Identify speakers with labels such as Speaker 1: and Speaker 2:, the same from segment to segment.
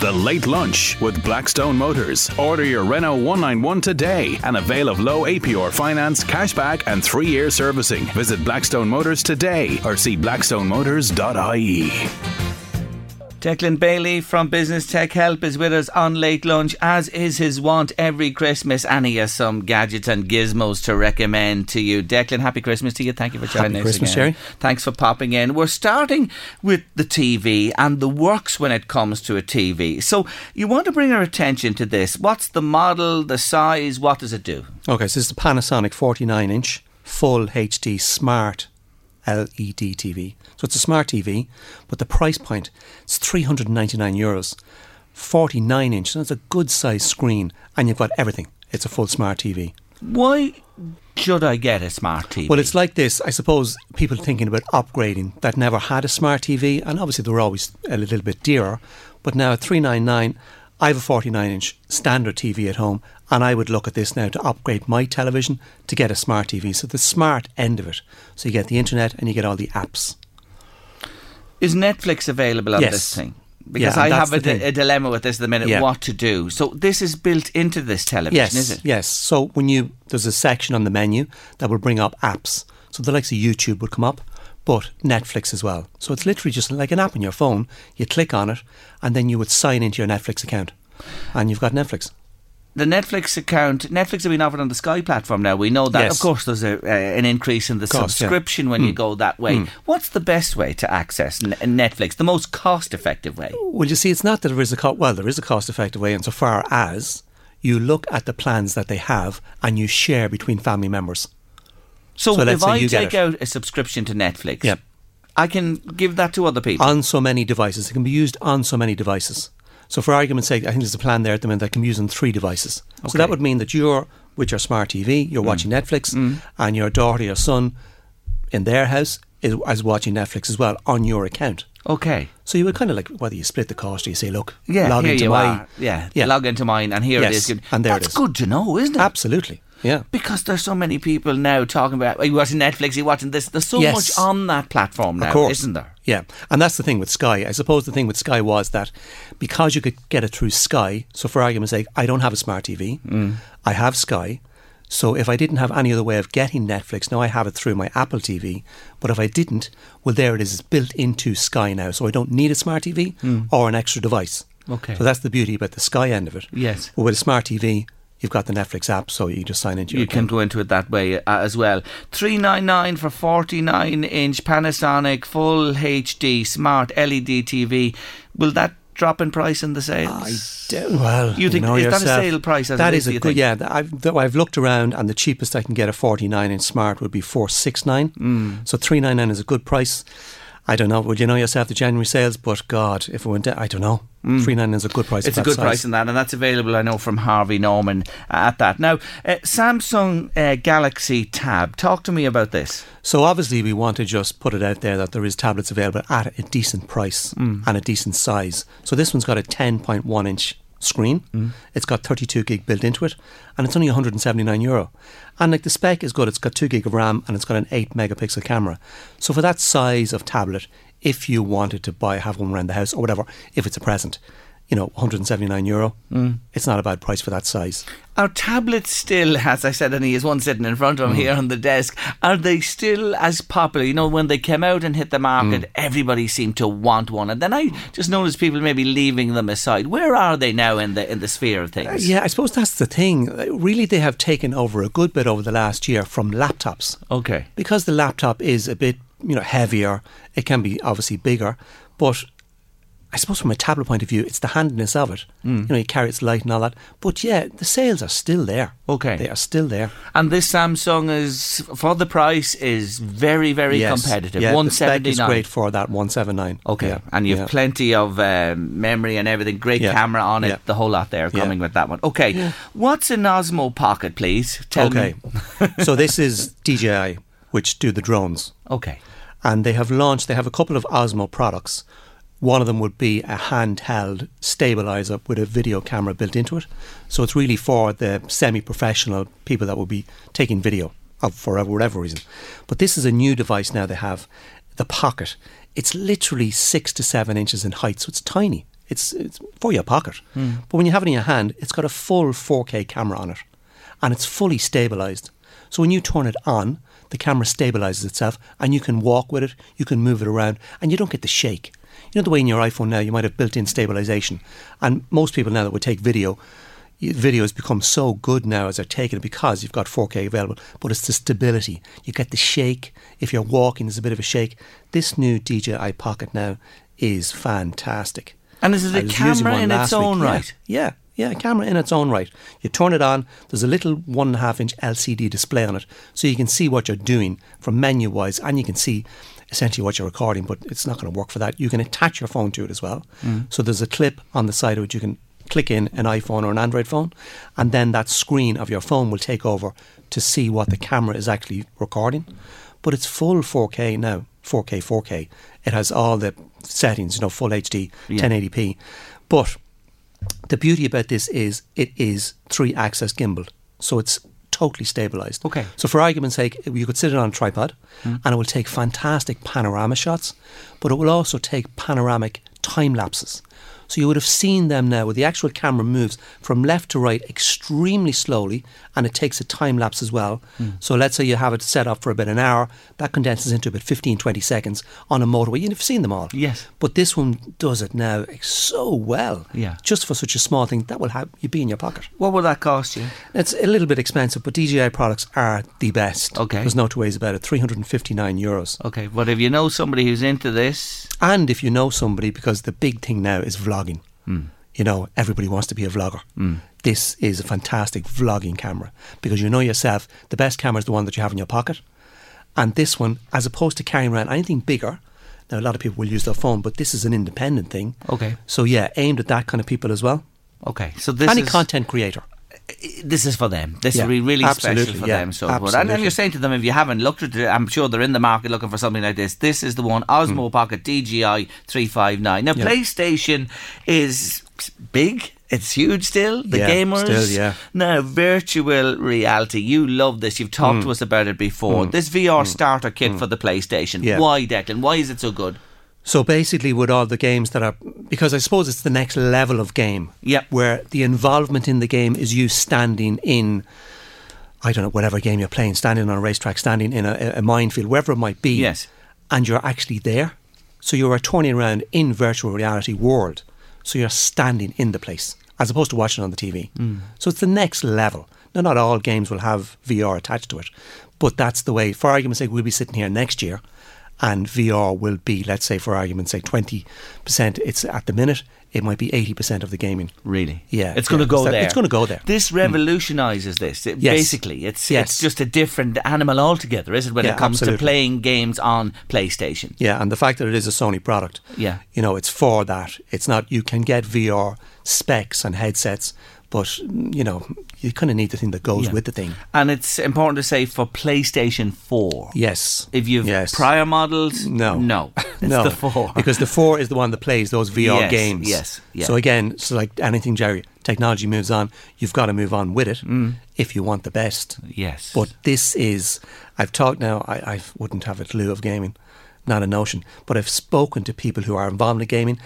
Speaker 1: The Late Lunch with Blackstone Motors. Order your Renault 191 today and avail of low APR finance, cashback, and three year servicing. Visit Blackstone Motors today or see blackstonemotors.ie.
Speaker 2: Declan Bailey from Business Tech Help is with us on late lunch, as is his wont every Christmas, and he has some gadgets and gizmos to recommend to you. Declan, happy Christmas to you. Thank you for joining
Speaker 3: happy
Speaker 2: us.
Speaker 3: Christmas,
Speaker 2: again.
Speaker 3: Jerry.
Speaker 2: Thanks for popping in. We're starting with the TV and the works when it comes to a TV. So you want to bring our attention to this. What's the model, the size, what does it do?
Speaker 3: Okay, so this is the Panasonic 49 inch full HD smart LED TV. So it's a smart TV, but the price point is 399 euros. 49 inch, that's a good size screen, and you've got everything. It's a full smart TV.
Speaker 2: Why should I get a smart TV?
Speaker 3: Well, it's like this. I suppose people thinking about upgrading that never had a smart TV, and obviously they were always a little bit dearer. But now at 399, I have a 49 inch standard TV at home, and I would look at this now to upgrade my television to get a smart TV. So the smart end of it. So you get the internet and you get all the apps.
Speaker 2: Is Netflix available on
Speaker 3: Yes.
Speaker 2: this thing? Because
Speaker 3: Yeah,
Speaker 2: I have a dilemma with this at the minute.
Speaker 3: Yeah.
Speaker 2: What to do? So this is built into this television,
Speaker 3: Yes,
Speaker 2: is it?
Speaker 3: yes. So when you there's a section on the menu that will bring up apps. So the likes of YouTube would come up, but Netflix as well. So it's literally just like an app on your phone. You click on it, and then you would sign into your Netflix account, and you've got Netflix.
Speaker 2: The Netflix account, Netflix have been offered on the Sky platform now. We know that.
Speaker 3: Yes.
Speaker 2: Of course, there's a, uh, an increase in the
Speaker 3: Cost, yeah.
Speaker 2: subscription when you
Speaker 3: Mm.
Speaker 2: go that way. What's the best way to access N- Netflix? The most cost-effective way?
Speaker 3: Well, you see, it's not that there is a co- well, there is a cost-effective way insofar as you look at the plans that they have and you share between family members.
Speaker 2: So,
Speaker 3: So
Speaker 2: if I take out a subscription to Netflix,
Speaker 3: Yep.
Speaker 2: I can give that to other people.
Speaker 3: on so many devices. It can be used on so many devices. So, for argument's sake, I think there's a plan there at the minute that can be used on three devices. So that would mean that you're with your smart TV, you're mm. watching Netflix, mm. and your daughter, your son, in their house is, is watching Netflix as well on your account.
Speaker 2: okay.
Speaker 3: So you would kind of like whether you split the cost or you say, look,
Speaker 2: Yeah,
Speaker 3: log into
Speaker 2: are. Yeah,
Speaker 3: Yeah.
Speaker 2: log into mine, and here it
Speaker 3: Yes,
Speaker 2: is.
Speaker 3: and there it
Speaker 2: That's
Speaker 3: is.
Speaker 2: good to know, isn't it?
Speaker 3: absolutely, yeah.
Speaker 2: Because there's so many people now talking about, are you watching Netflix, are you watching this? There's so
Speaker 3: Yes.
Speaker 2: much on that platform now,
Speaker 3: Of course.
Speaker 2: isn't there?
Speaker 3: Yeah, and that's the thing with Sky. I suppose the thing with Sky was that because you could get it through Sky. So, for argument's sake, I don't have a smart TV.
Speaker 2: Mm.
Speaker 3: I have Sky. So, if I didn't have any other way of getting Netflix, now I have it through my Apple TV. But if I didn't, well, there it is. It's built into Sky now. So, I don't need a smart TV or an extra device.
Speaker 2: Mm. Okay.
Speaker 3: So that's the beauty about the Sky end of it.
Speaker 2: Yes.
Speaker 3: But with a smart TV, you've got the Netflix app, so you just sign into your
Speaker 2: You can go into it that way uh, as well. Three nine nine for forty nine inch Panasonic full HD smart LED TV. Will that drop in price in the sales?
Speaker 3: I do- Well,
Speaker 2: You think-
Speaker 3: know
Speaker 2: is that a sale price as
Speaker 3: That is
Speaker 2: is,
Speaker 3: a good.
Speaker 2: think?
Speaker 3: Yeah, I've though I've looked around, and the cheapest I can get a 49 inch smart would be 469.
Speaker 2: Mm.
Speaker 3: So 399 is a good price. I don't know. Would you know yourself the January sales? But God, if it went, down, I don't know. 399 is a good price.
Speaker 2: Mm. It's a good
Speaker 3: size.
Speaker 2: price in that, and that's available, I know, from Harvey Norman at that. Now, uh, Samsung uh, Galaxy Tab. Talk to me about this.
Speaker 3: So obviously, we want to just put it out there that there is tablets available at a decent price
Speaker 2: Mm.
Speaker 3: and a decent size. So this one's got a 10.1 inch screen.
Speaker 2: Mm.
Speaker 3: It's got 32 gig built into it, and it's only 179 euro. And like the spec is good. It's got two gig of RAM and it's got an 8 megapixel camera. So for that size of tablet, if you wanted to buy have one around the house or whatever, if it's a present. You know, 179 euro. Mm. It's not a bad price for that size.
Speaker 2: Our tablets still, as I said, and he is one sitting in front of him mm. here on the desk, are they still as popular? You know, when they came out and hit the market, mm. everybody seemed to want one. And then I just noticed people maybe leaving them aside. Where are they now in the in the sphere of things? Uh,
Speaker 3: yeah, I suppose that's the thing. Really, they have taken over a good bit over the last year from laptops.
Speaker 2: Okay.
Speaker 3: Because the laptop is a bit, you know, heavier, it can be obviously bigger, but I suppose from a tablet point of view, it's the handiness of it. Mm. You know, you carry its light and all that. But yeah, the sales are still there.
Speaker 2: Okay,
Speaker 3: they are still there.
Speaker 2: And this Samsung is for the price is very very
Speaker 3: yes.
Speaker 2: competitive.
Speaker 3: Yeah, one seventy nine. great for that one seven nine.
Speaker 2: Okay,
Speaker 3: yeah.
Speaker 2: and you have
Speaker 3: yeah.
Speaker 2: plenty of um, memory and everything. Great
Speaker 3: yeah.
Speaker 2: camera on it. The whole lot there coming with that one. Okay, what's an Osmo Pocket, please? Tell
Speaker 3: okay. so this is DJI, which do the drones.
Speaker 2: Okay.
Speaker 3: And they have launched. They have a couple of Osmo products one of them would be a handheld stabilizer with a video camera built into it. So it's really for the semi professional people that will be taking video for whatever reason. But this is a new device now they have, the Pocket. It's literally six to seven inches in height, so it's tiny. It's, it's for your pocket. Mm. But when you have it in your hand, it's got a full 4K camera on it and it's fully stabilized. So when you turn it on, the camera stabilizes itself and you can walk with it, you can move it around, and you don't get the shake. You know the way in your iPhone now you might have built-in stabilization, and most people now that would take video, video has become so good now as they're taking it because you've got 4K available. But it's the stability. You get the shake. If you're walking, there's a bit of a shake. This new DJI Pocket now is fantastic.
Speaker 2: And is it a camera in its own
Speaker 3: week.
Speaker 2: right?
Speaker 3: Yeah. yeah. Yeah, a camera in its own right. You turn it on, there's a little one and a half inch LCD display on it, so you can see what you're doing from menu wise, and you can see essentially what you're recording, but it's not going to work for that. You can attach your phone to it as well. Mm. So there's a clip on the side of it you can click in an iPhone or an Android phone, and then that screen of your phone will take over to see what the camera is actually recording. But it's full 4K now, 4K, 4K. It has all the settings, you know, full HD, yeah. 1080p. But the beauty about this is it is three axis gimbal. So it's totally stabilized.
Speaker 2: Okay.
Speaker 3: So for argument's sake, you could sit it on a tripod mm. and it will take fantastic panorama shots, but it will also take panoramic time lapses. So you would have seen them now where the actual camera moves from left to right extremely slowly and it takes a time lapse as well. Mm. So let's say you have it set up for about an hour, that condenses into about 15, 20 seconds on a motorway. You've seen them all.
Speaker 2: Yes.
Speaker 3: But this one does it now so well.
Speaker 2: Yeah.
Speaker 3: Just for such a small thing, that will have you be in your pocket.
Speaker 2: What will that cost you?
Speaker 3: It's a little bit expensive, but DJI products are the best.
Speaker 2: Okay.
Speaker 3: There's no two ways about it. 359 euros.
Speaker 2: Okay. But if you know somebody who's into this.
Speaker 3: And if you know somebody, because the big thing now is vlogging.
Speaker 2: Mm.
Speaker 3: You know, everybody wants to be a vlogger.
Speaker 2: Mm.
Speaker 3: This is a fantastic vlogging camera because you know yourself, the best camera is the one that you have in your pocket. And this one, as opposed to carrying around anything bigger, now a lot of people will use their phone, but this is an independent thing.
Speaker 2: Okay.
Speaker 3: So yeah, aimed at that kind of people as well.
Speaker 2: Okay. So this
Speaker 3: any
Speaker 2: is
Speaker 3: content creator
Speaker 2: this is for them. This
Speaker 3: yeah,
Speaker 2: is really special for
Speaker 3: yeah,
Speaker 2: them. So,
Speaker 3: absolutely.
Speaker 2: and, you're saying to them, if you haven't looked at it, I'm sure they're in the market looking for something like this. This is the one, Osmo mm. Pocket DJI 359. Now, yeah. PlayStation is big. It's huge still. The
Speaker 3: yeah,
Speaker 2: gamers.
Speaker 3: Still, yeah.
Speaker 2: Now, virtual reality. You love this. You've talked mm. to us about it before. Mm. This VR mm. starter kit mm. for the PlayStation. Why, Declan? Why is it so good?
Speaker 3: So basically, with all the games that are, because I suppose it's the next level of game,
Speaker 2: yeah,
Speaker 3: where the involvement in the game is you standing in, I don't know, whatever game you're playing, standing on a racetrack, standing in a, a minefield, wherever it might be,
Speaker 2: yes,
Speaker 3: and you're actually there. So you're turning around in virtual reality world. So you're standing in the place as opposed to watching on the TV.
Speaker 2: Mm.
Speaker 3: So it's the next level. Now, not all games will have VR attached to it, but that's the way. For argument's sake, we'll be sitting here next year and VR will be, let's say, for argument's sake, 20%. It's at the minute, it might be 80% of the gaming.
Speaker 2: Really?
Speaker 3: Yeah.
Speaker 2: It's going
Speaker 3: to
Speaker 2: go there.
Speaker 3: It's going to go there.
Speaker 2: This revolutionises mm. this. It,
Speaker 3: yes.
Speaker 2: Basically, it's,
Speaker 3: yes.
Speaker 2: it's just a different animal altogether, is it, when
Speaker 3: yeah,
Speaker 2: it comes
Speaker 3: absolutely.
Speaker 2: to playing games on PlayStation?
Speaker 3: Yeah, and the fact that it is a Sony product,
Speaker 2: yeah.
Speaker 3: you know, it's for that. It's not, you can get VR specs and headsets but you know you kind of need the thing that goes
Speaker 2: yeah.
Speaker 3: with the thing.
Speaker 2: And it's important to say for PlayStation Four.
Speaker 3: Yes.
Speaker 2: If you've
Speaker 3: yes.
Speaker 2: prior models,
Speaker 3: no,
Speaker 2: no, it's
Speaker 3: no,
Speaker 2: the four
Speaker 3: because the four is the one that plays those VR
Speaker 2: yes,
Speaker 3: games.
Speaker 2: Yes. Yeah.
Speaker 3: So again, it's like anything, Jerry. Technology moves on. You've got to move on with it
Speaker 2: mm.
Speaker 3: if you want the best.
Speaker 2: Yes.
Speaker 3: But this is. I've talked now. I, I wouldn't have a clue of gaming. not a notion. But I've spoken to people who are involved in gaming,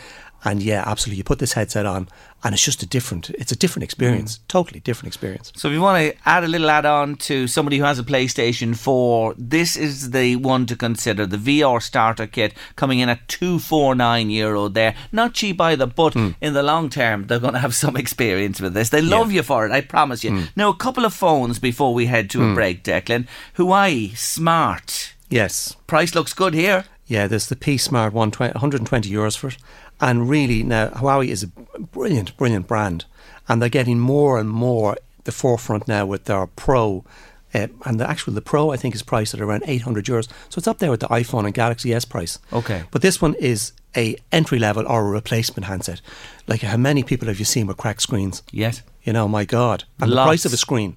Speaker 3: and yeah, absolutely. You put this headset on, and it's just a different. It's a different experience. Mm. Totally different experience.
Speaker 2: So if you want to add a little add-on to somebody who has a PlayStation 4, this is the one to consider. The VR starter kit coming in at 249 euro there. Not cheap either, but mm. in the long term, they're going to have some experience with this. They love you for it, I promise you. Mm. Now, a couple of phones before we head to a break, Declan. Huawei Smart.
Speaker 3: Yes.
Speaker 2: Price looks good here.
Speaker 3: Yeah, there's the P Smart 120, 120 euros for it. And really, now, Huawei is a brilliant, brilliant brand. And they're getting more and more the forefront now with their Pro. Uh, and the actual, the Pro, I think, is priced at around 800 euros. So it's up there with the iPhone and Galaxy S price.
Speaker 2: Okay.
Speaker 3: But this one is a entry level or a replacement handset. Like, how many people have you seen with cracked screens?
Speaker 2: Yes.
Speaker 3: You know, my God. And the price of a screen.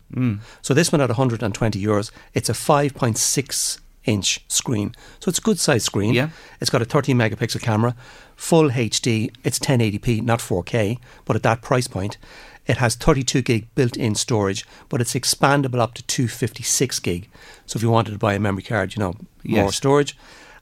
Speaker 3: So this one at 120 euros, it's a 5.6 inch screen. So it's a good size screen.
Speaker 2: Yeah.
Speaker 3: It's got a 13 megapixel camera, full HD. It's 1080p, not 4K, but at that price point, it has 32 gig built in storage, but it's expandable up to 256 gig. So if you wanted to buy a memory card, you know, more
Speaker 2: Yes.
Speaker 3: storage.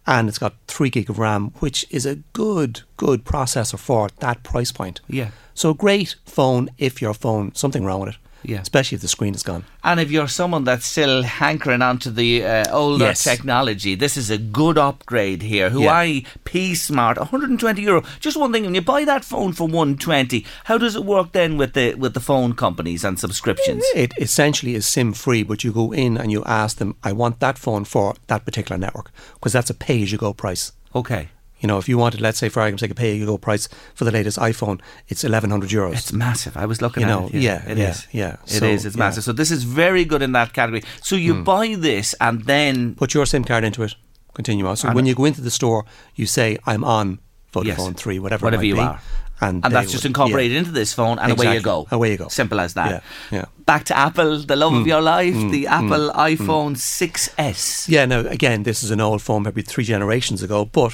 Speaker 3: And it's got 3 gig of RAM, which is a good, good processor for that price point.
Speaker 2: Yeah.
Speaker 3: So great phone if your phone, something wrong with it.
Speaker 2: Yeah.
Speaker 3: Especially if the screen is gone.
Speaker 2: And if you're someone that's still hankering onto the uh, older
Speaker 3: Yes.
Speaker 2: technology, this is a good upgrade here. Huawei P Smart, 120 euro. Just one thing: when you buy that phone for 120, how does it work then with the with the phone companies and subscriptions?
Speaker 3: It essentially is SIM free, but you go in and you ask them, I want that phone for that particular network, because that's a pay as you go price.
Speaker 2: Okay,
Speaker 3: You know, if you wanted, let's say, for argument's sake, a pay go price for the latest iPhone, it's 1100 euros.
Speaker 2: it's massive. I was looking
Speaker 3: You
Speaker 2: at it.
Speaker 3: yeah,
Speaker 2: it
Speaker 3: yeah,
Speaker 2: is.
Speaker 3: yeah.
Speaker 2: It
Speaker 3: So,
Speaker 2: is. It's
Speaker 3: yeah. Hmm.
Speaker 2: massive. So this is very good in that category. So you buy this and then
Speaker 3: Put your SIM card into it, continue on. So
Speaker 2: And-
Speaker 3: when you go into the store, you say, I'm on Vodafone
Speaker 2: Yes.
Speaker 3: 3, whatever,
Speaker 2: Whatever
Speaker 3: it
Speaker 2: you
Speaker 3: be,
Speaker 2: are.
Speaker 3: And,
Speaker 2: and that's just incorporated
Speaker 3: yeah.
Speaker 2: into this phone, and away you go.
Speaker 3: Away you go.
Speaker 2: Simple as that.
Speaker 3: Yeah, yeah.
Speaker 2: Back to Apple, the love
Speaker 3: Hmm.
Speaker 2: of your life, the Apple iPhone 6s.
Speaker 3: Yeah, now again, this is an old phone, maybe three generations ago, but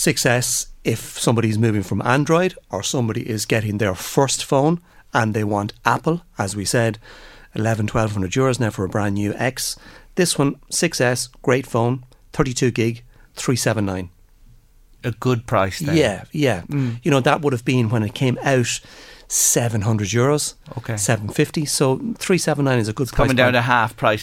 Speaker 3: 6S, if somebody's moving from Android or somebody is getting their first phone and they want Apple, as we said, 11, 1200 euros now for a brand new X. This one, 6S, great phone, 32 gig, 379.
Speaker 2: A good price then.
Speaker 3: Yeah, yeah.
Speaker 2: Mm.
Speaker 3: You know, that would have been when it came out 700 euros.
Speaker 2: Okay.
Speaker 3: 750. So 379 is a good price.
Speaker 2: Coming down
Speaker 3: point.
Speaker 2: to half price.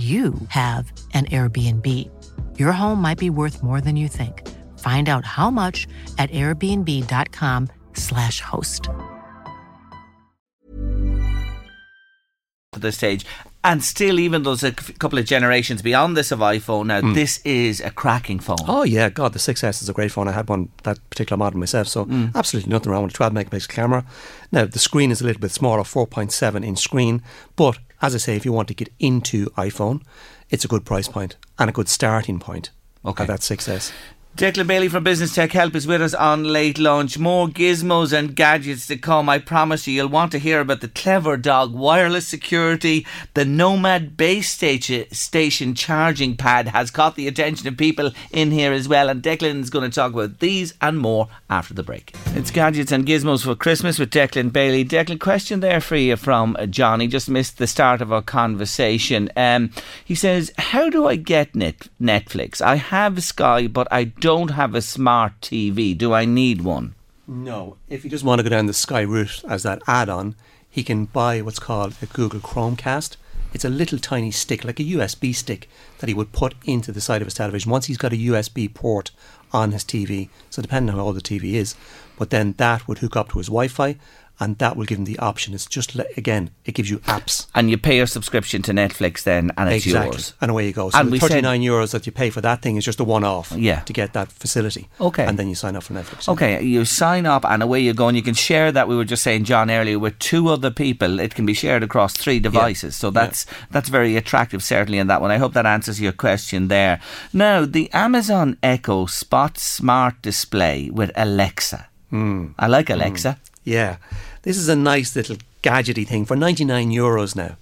Speaker 4: you have an Airbnb. Your home might be worth more than you think. Find out how much at airbnb.com/slash host.
Speaker 2: at this stage. And still, even though there's a c- couple of generations beyond this of iPhone now, hmm. this is a cracking phone.
Speaker 3: Oh yeah, God, the 6S is a great phone. I had one that particular model myself, so hmm. absolutely nothing wrong with a 12 megapixel camera. Now the screen is a little bit smaller, 4.7 inch screen, but as I say, if you want to get into iPhone, it's a good price point and a good starting point.
Speaker 2: Okay.
Speaker 3: at that 6S.
Speaker 2: Declan Bailey from Business Tech Help is with us on late lunch. More gizmos and gadgets to come. I promise you, you'll want to hear about the clever dog wireless security. The Nomad base station, charging pad has caught the attention of people in here as well. And Declan is going to talk about these and more after the break. It's gadgets and gizmos for Christmas with Declan Bailey. Declan, question there for you from Johnny. Just missed the start of our conversation. Um, he says, "How do I get net- Netflix? I have Sky, but I don't." Don't have a smart TV, do I need one?
Speaker 3: No. If he doesn't want to go down the Sky route as that add on, he can buy what's called a Google Chromecast. It's a little tiny stick, like a USB stick, that he would put into the side of his television once he's got a USB port on his TV. So, depending on how old the TV is, but then that would hook up to his Wi Fi and that will give them the option. It's just again, it gives you apps,
Speaker 2: and you pay your subscription to Netflix then, and it's
Speaker 3: exactly.
Speaker 2: yours,
Speaker 3: and away you go. So and the thirty nine euros that you pay for that thing is just a one off,
Speaker 2: yeah.
Speaker 3: to get that facility.
Speaker 2: Okay,
Speaker 3: and then you sign up for Netflix.
Speaker 2: Okay, you sign up, and away you go, and you can share that. We were just saying, John earlier, with two other people, it can be shared across three devices. Yeah. So that's yeah. that's very attractive, certainly in that one. I hope that answers your question there. Now, the Amazon Echo Spot Smart Display with Alexa.
Speaker 3: Mm.
Speaker 2: I like Alexa. Mm.
Speaker 3: Yeah. This is a nice little gadgety thing for 99 euros now.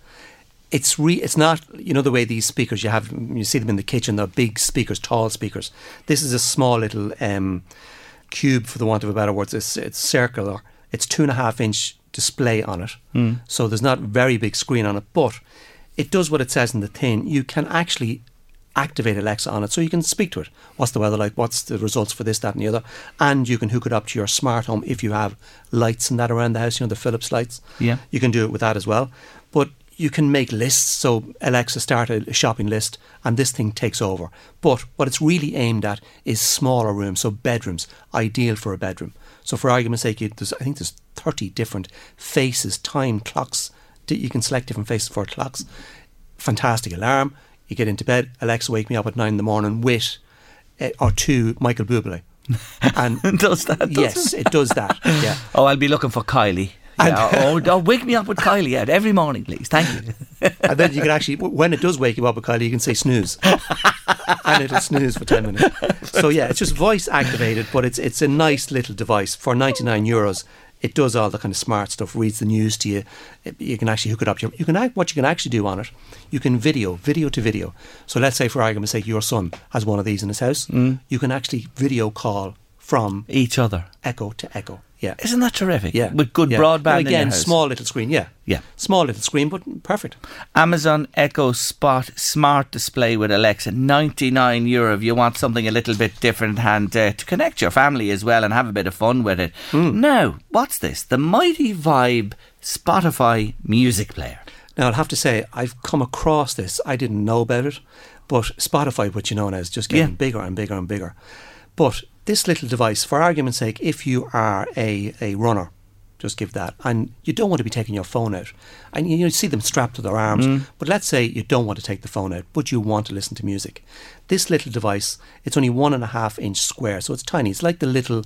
Speaker 3: It's re- it's not you know the way these speakers you have you see them in the kitchen they're big speakers tall speakers. This is a small little um, cube for the want of a better word it's, it's circular. It's two and a half inch display on it.
Speaker 2: Mm.
Speaker 3: so there's not very big screen on it but it does what it says in the tin. You can actually activate Alexa on it so you can speak to it. What's the weather like? What's the results for this, that, and the other? And you can hook it up to your smart home if you have lights and that around the house, you know, the Philips lights.
Speaker 2: Yeah.
Speaker 3: You can do it with that as well. But you can make lists. So Alexa start a shopping list and this thing takes over. But what it's really aimed at is smaller rooms, so bedrooms, ideal for a bedroom. So for argument's sake, you, I think there's 30 different faces, time, clocks. You can select different faces for clocks. Fantastic alarm you get into bed, Alexa wake me up at nine in the morning with uh, or to Michael Bublé.
Speaker 2: And does that?
Speaker 3: Yes, it? it does that. Yeah.
Speaker 2: Oh, I'll be looking for Kylie. Yeah, oh, oh, wake me up with Kylie out every morning, please. Thank you.
Speaker 3: and then you can actually, when it does wake you up with Kylie, you can say snooze, and it'll snooze for ten minutes. So yeah, it's just voice activated, but it's it's a nice little device for ninety nine euros it does all the kind of smart stuff, reads the news to you. You can actually hook it up. You can what you can actually do on it. You can video, video to video. So let's say, for argument's sake, your son has one of these in his house.
Speaker 2: Mm.
Speaker 3: You can actually video call from
Speaker 2: each other,
Speaker 3: echo to echo. Yeah,
Speaker 2: isn't that terrific?
Speaker 3: Yeah,
Speaker 2: with good
Speaker 3: yeah.
Speaker 2: broadband.
Speaker 3: again, small little screen. Yeah,
Speaker 2: yeah,
Speaker 3: small little screen, but perfect.
Speaker 2: Amazon Echo Spot Smart Display with Alexa, ninety nine euro. If you want something a little bit different and uh, to connect your family as well and have a bit of fun with it.
Speaker 3: Mm.
Speaker 2: Now, what's this? The Mighty Vibe Spotify music player.
Speaker 3: Now, I'll have to say, I've come across this. I didn't know about it, but Spotify, what you know now, is just getting
Speaker 2: yeah.
Speaker 3: bigger and bigger and bigger. But this little device, for argument's sake, if you are a, a runner, just give that. And you don't want to be taking your phone out. And you, you see them strapped to their arms.
Speaker 2: Mm.
Speaker 3: But let's say you don't want to take the phone out, but you want to listen to music. This little device, it's only one and a half inch square, so it's tiny. It's like the little,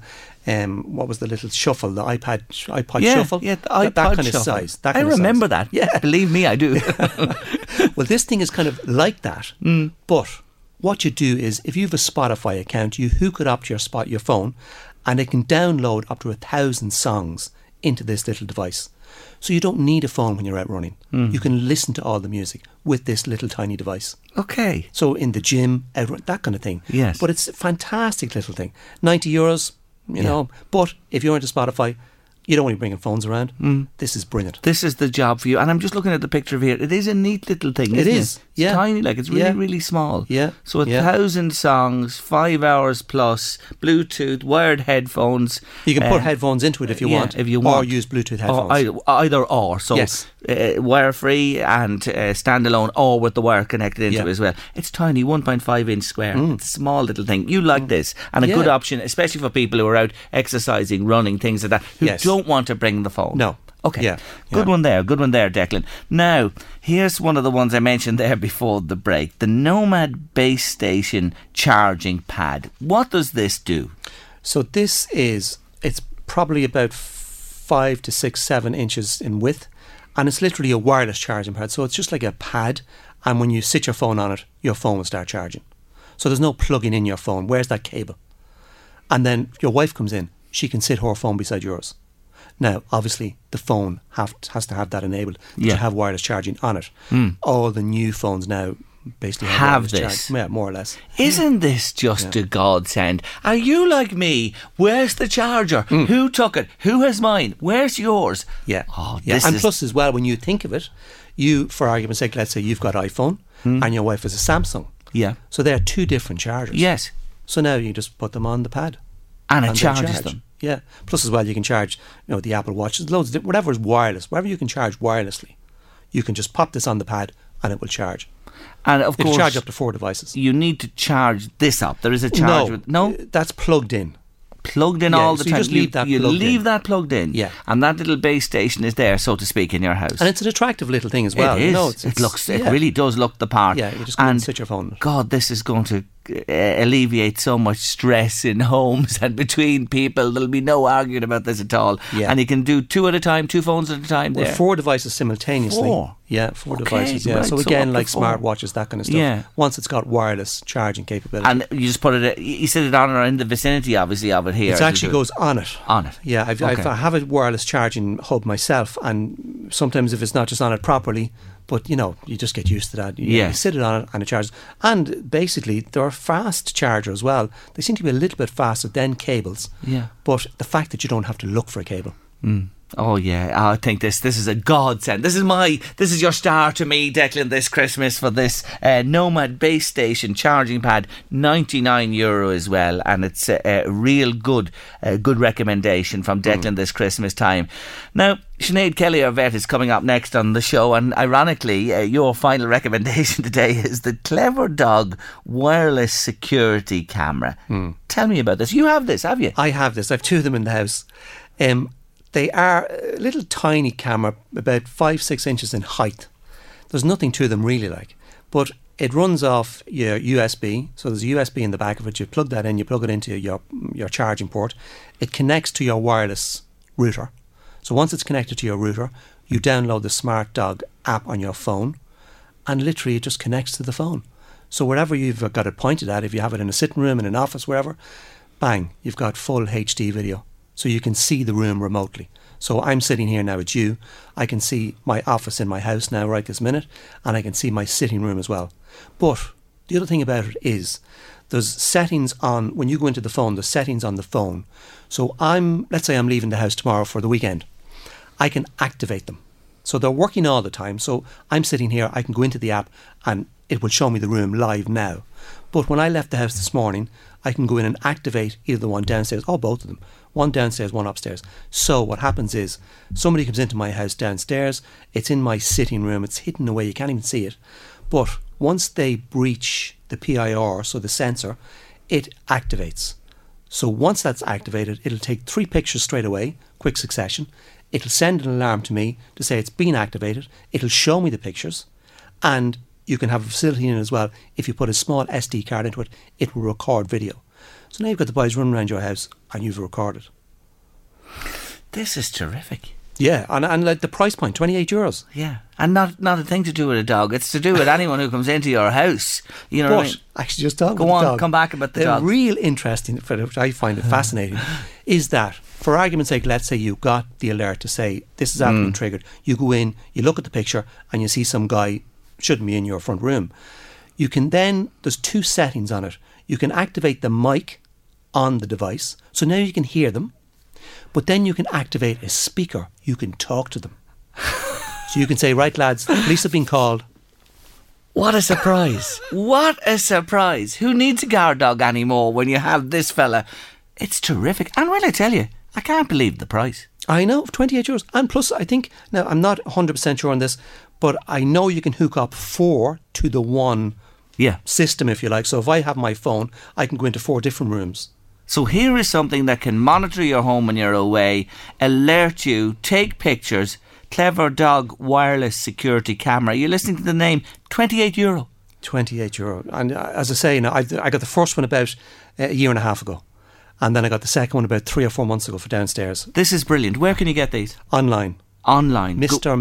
Speaker 3: um, what was the little shuffle, the iPad iPod
Speaker 2: yeah,
Speaker 3: shuffle.
Speaker 2: Yeah, the iPod
Speaker 3: that, kind
Speaker 2: shuffle.
Speaker 3: of size. That
Speaker 2: I remember
Speaker 3: size.
Speaker 2: that.
Speaker 3: Yeah,
Speaker 2: believe me, I do.
Speaker 3: well, this thing is kind of like that,
Speaker 2: mm.
Speaker 3: but what you do is if you have a Spotify account, you hook it up to your spot your phone, and it can download up to a thousand songs into this little device. So you don't need a phone when you're out running.
Speaker 2: Mm.
Speaker 3: You can listen to all the music with this little tiny device.
Speaker 2: Okay.
Speaker 3: So in the gym, out, that kind of thing.
Speaker 2: Yes.
Speaker 3: But it's a fantastic little thing. Ninety euros, you
Speaker 2: Yeah.
Speaker 3: know. But if you're into Spotify, you don't want to be bringing phones around.
Speaker 2: Mm.
Speaker 3: This is brilliant.
Speaker 2: This is the job for you. And I'm just looking at the picture of here. It is a neat little thing.
Speaker 3: It is,
Speaker 2: It? It's
Speaker 3: yeah.
Speaker 2: tiny, like it's really,
Speaker 3: Yeah.
Speaker 2: really small.
Speaker 3: Yeah,
Speaker 2: So a
Speaker 3: yeah.
Speaker 2: thousand songs, five hours plus, Bluetooth, wired headphones.
Speaker 3: You can
Speaker 2: uh,
Speaker 3: put headphones into it if you
Speaker 2: yeah,
Speaker 3: want,
Speaker 2: if you want, or
Speaker 3: use Bluetooth
Speaker 2: Or
Speaker 3: headphones.
Speaker 2: either, either or. So
Speaker 3: Yes.
Speaker 2: uh, wire free and uh, standalone, or with the wire connected into it as well. It's tiny, 1.5 inch square.
Speaker 3: Mm.
Speaker 2: It's a small little thing. You like this, and a good option, especially for people who are out exercising, running, things like that, who
Speaker 3: Yes.
Speaker 2: don't want to bring the phone.
Speaker 3: No.
Speaker 2: Okay.
Speaker 3: Yeah.
Speaker 2: Good
Speaker 3: Yeah.
Speaker 2: one there. Good one there, Declan. Now, here's one of the ones I mentioned there before the break the Nomad base station charging pad. What does this do?
Speaker 3: So this is it's probably about five to six, seven inches in width, and it's literally a wireless charging pad. So it's just like a pad, and when you sit your phone on it, your phone will start charging. So there's no plugging in your phone. Where's that cable? and then your wife comes in, she can sit her phone beside yours. Now, obviously, the phone have, has to have that enabled.
Speaker 2: Yeah.
Speaker 3: You have wireless charging on it. All the new phones now basically have,
Speaker 2: Have this.
Speaker 3: charge- Yeah, more or less.
Speaker 2: Isn't this just a godsend? Are you like me? Where's the charger? Who took it? Who has mine? Where's yours?
Speaker 3: Mm. Yeah.
Speaker 2: Oh,
Speaker 3: yeah. and plus, as well, when you think of it, you, for argument's sake, let's say you've got iPhone and your wife has a Samsung.
Speaker 2: yeah.
Speaker 3: So they're two different chargers.
Speaker 2: Yes,
Speaker 3: So now you just put them on the pad.
Speaker 2: and it
Speaker 3: and they
Speaker 2: charges
Speaker 3: charge.
Speaker 2: them.
Speaker 3: Yeah. Plus, as well, you can charge, you know, the Apple Watch. There's loads of whatever is wireless, whatever you can charge wirelessly, you can just pop this on the pad and it will charge.
Speaker 2: And of
Speaker 3: It'll
Speaker 2: course,
Speaker 3: charge up to four devices.
Speaker 2: you need to charge this up. There is a charge.
Speaker 3: no,
Speaker 2: with, no,
Speaker 3: that's plugged in.
Speaker 2: plugged in
Speaker 3: Yeah,
Speaker 2: all the
Speaker 3: so you
Speaker 2: time.
Speaker 3: just leave that
Speaker 2: you
Speaker 3: plugged
Speaker 2: leave
Speaker 3: in.
Speaker 2: that plugged in.
Speaker 3: Yeah.
Speaker 2: and that little base station is there, so to speak, in your house.
Speaker 3: And it's an attractive little thing as well.
Speaker 2: it is.
Speaker 3: You know, it's,
Speaker 2: it
Speaker 3: it's-
Speaker 2: looks. It
Speaker 3: yeah.
Speaker 2: really does look the part.
Speaker 3: Yeah, you just and switch your phone.
Speaker 2: God, this is going to uh, Uh, alleviate so much stress in homes and between people. There'll be no arguing about this at all.
Speaker 3: Yeah.
Speaker 2: And you can do two at a time, two phones at a time.
Speaker 3: Well,
Speaker 2: there.
Speaker 3: four devices simultaneously.
Speaker 2: Four?
Speaker 3: Yeah, four
Speaker 2: Okay,
Speaker 3: devices. Yeah.
Speaker 2: right,
Speaker 3: so
Speaker 2: so
Speaker 3: again,
Speaker 2: to
Speaker 3: like smartwatches, that kind of stuff.
Speaker 2: Yeah.
Speaker 3: Once it's got wireless charging capability,
Speaker 2: and you just put it. Uh, you sit it on or in the vicinity, obviously, of it here.
Speaker 3: it actually goes on it.
Speaker 2: On it.
Speaker 3: Yeah, I've,
Speaker 2: Okay.
Speaker 3: I've, I have a wireless charging hub myself, and sometimes if it's not just on it properly, but you know, you just get used to that. You, you sit it on it and it charges. And basically, they're a fast charger as well. They seem to be a little bit faster than cables.
Speaker 2: Yeah.
Speaker 3: But the fact that you don't have to look for a cable. Mm.
Speaker 2: Oh yeah, I think this this is a godsend. This is my this is your star to me, Declan, this Christmas for this uh, Nomad base station charging pad, ninety nine euro as well, and it's a, a real good uh, good recommendation from Declan this Christmas time. Now. Sinead Kelly, our vet, is coming up next on the show, and ironically, uh, your final recommendation today is the Clever Dog wireless security camera. Tell me about this. You have this, have you?
Speaker 3: I have this. I have two of them in the house. Um, they are a little tiny camera, about five, six inches in height. There's nothing to them really like, but it runs off your USB. So there's a USB in the back of it. You plug that in. You plug it into your your charging port. It connects to your wireless router. So once it's connected to your router, you download the Smart Dog app on your phone, and literally it just connects to the phone. So wherever you've got it pointed at, if you have it in a sitting room, in an office, wherever, bang, you've got full HD video. So you can see the room remotely. So I'm sitting here now with you. I can see my office in my house now, right this minute, and I can see my sitting room as well. But the other thing about it is there's settings on, when you go into the phone, there's settings on the phone. So I'm, let's say I'm leaving the house tomorrow for the weekend. I can activate them. So they're working all the time. So I'm sitting here, I can go into the app and it will show me the room live now. But when I left the house this morning, I can go in and activate either the one downstairs or both of them. One downstairs, one upstairs. So what happens is somebody comes into my house downstairs, it's in my sitting room, it's hidden away, you can't even see it. But once they breach the PIR, so the sensor, it activates. So once that's activated, it'll take three pictures straight away, quick succession. It'll send an alarm to me to say it's been activated. It'll show me the pictures, and you can have a facility in it as well. If you put a small SD card into it, it will record video. So now you've got the boys running around your house and you've recorded.
Speaker 2: This is terrific.
Speaker 3: Yeah, and, and like the price point, 28 euros.
Speaker 2: Yeah, and not not a thing to do with a dog. It's to do with anyone who comes into your house. You know
Speaker 3: but
Speaker 2: what I mean?
Speaker 3: actually, just talk.
Speaker 2: Go on,
Speaker 3: dog,
Speaker 2: come back about the
Speaker 3: the
Speaker 2: dog.
Speaker 3: real interesting, for which I find it fascinating, is that for argument's sake, let's say you got the alert to say this is after
Speaker 2: Mm.
Speaker 3: been triggered. You go in, you look at the picture, and you see some guy shouldn't be in your front room. You can then there's two settings on it. You can activate the mic on the device, so now you can hear them. But then you can activate a speaker. You can talk to them. so you can say, right, lads, the police have been called.
Speaker 2: What a surprise! what a surprise! Who needs a guard dog anymore when you have this fella? It's terrific. And will I tell you, I can't believe the price.
Speaker 3: I know, 28 euros. And plus, I think, now I'm not 100% sure on this, but I know you can hook up four to the one
Speaker 2: Yeah.
Speaker 3: system, if you like. So if I have my phone, I can go into four different rooms.
Speaker 2: So here is something that can monitor your home when you're away, alert you, take pictures. Clever dog wireless security camera. You're listening to the name. Twenty-eight euro.
Speaker 3: 28 euro. And uh, as I say, now, I, I got the first one about uh, a year and a half ago. And then I got the second one about three or four months ago for downstairs.
Speaker 2: This is brilliant. Where can you get these?
Speaker 3: Online.
Speaker 2: Online. Mr. Go-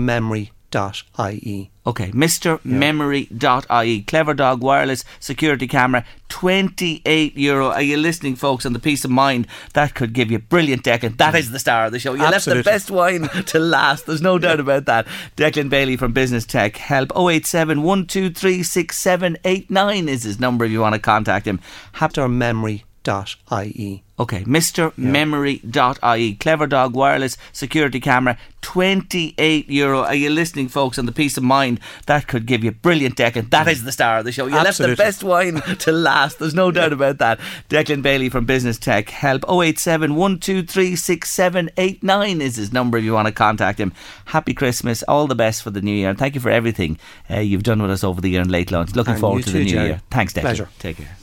Speaker 3: MrMemory.ie.
Speaker 2: Okay, MrMemory.ie. Clever Dog Wireless Security Camera, 28 euro. Are you listening, folks? And the peace of mind that could give you brilliant Declan. That is the star of the show. You
Speaker 3: Absolutely.
Speaker 2: left the best wine to last. There's no doubt about that. Declan Bailey from Business Tech Help 087 123 6789 is his number if you want to contact him. Happy
Speaker 3: MrMemory.ie.
Speaker 2: Okay, MrMemory.ie. Clever Dog Wireless Security Camera, 28 euro. Are you listening, folks? And the peace of mind that could give you brilliant Declan. That is the star of the show. You
Speaker 3: Absolutely.
Speaker 2: left the best wine to last. There's no doubt about that. Declan Bailey from Business Tech Help 087 123 6789 is his number if you want to contact him. Happy Christmas. All the best for the new year. And thank you for everything uh, you've done with us over the year and late lunch. Looking
Speaker 3: And
Speaker 2: forward to
Speaker 3: too,
Speaker 2: the new
Speaker 3: Jerry.
Speaker 2: year. Thanks, Declan.
Speaker 3: Pleasure.
Speaker 2: Take care.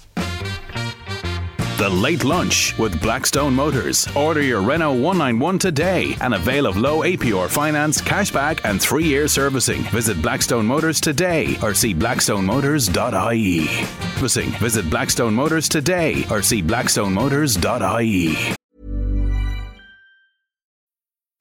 Speaker 1: The Late Lunch with Blackstone Motors. Order your Renault 191 today and avail of low APR finance, cashback, and three year servicing. Visit Blackstone Motors today or see blackstonemotors.ie. Visit Blackstone Motors today or see blackstonemotors.ie.